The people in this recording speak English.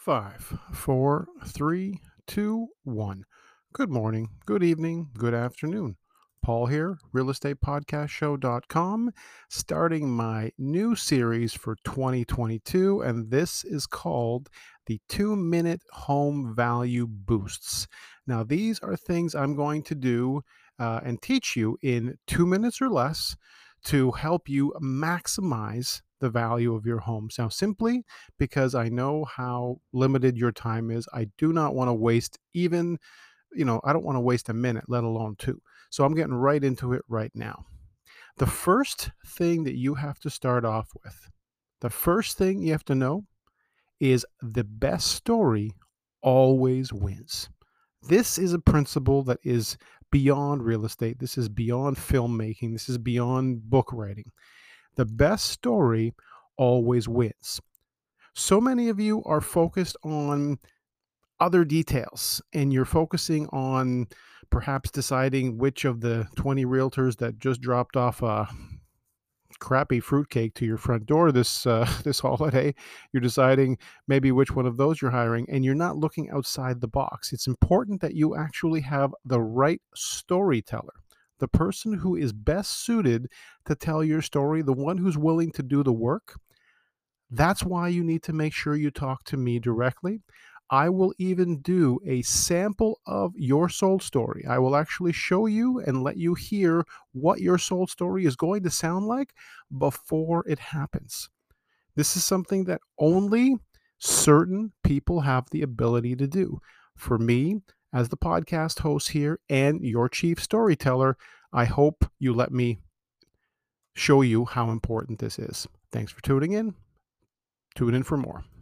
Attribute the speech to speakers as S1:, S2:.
S1: Five, four, three, two, one. Good morning, good evening, good afternoon. Paul here, realestatepodcastshow.com, starting my new series for 2022, and this is called the Two Minute Home Value Boosts. Now, these are things I'm going to do uh, and teach you in two minutes or less to help you maximize the value of your homes. Now, simply because I know how limited your time is, I do not want to waste even, you know, I don't want to waste a minute, let alone two. So I'm getting right into it right now. The first thing that you have to start off with, the first thing you have to know is the best story always wins. This is a principle that is beyond real estate. This is beyond filmmaking. This is beyond book writing. The best story always wins. So many of you are focused on other details and you're focusing on perhaps deciding which of the 20 realtors that just dropped off a crappy fruitcake to your front door this uh, this holiday you're deciding maybe which one of those you're hiring and you're not looking outside the box it's important that you actually have the right storyteller the person who is best suited to tell your story, the one who's willing to do the work. That's why you need to make sure you talk to me directly. I will even do a sample of your soul story. I will actually show you and let you hear what your soul story is going to sound like before it happens. This is something that only certain people have the ability to do. For me, as the podcast host here and your chief storyteller, I hope you let me show you how important this is. Thanks for tuning in. Tune in for more.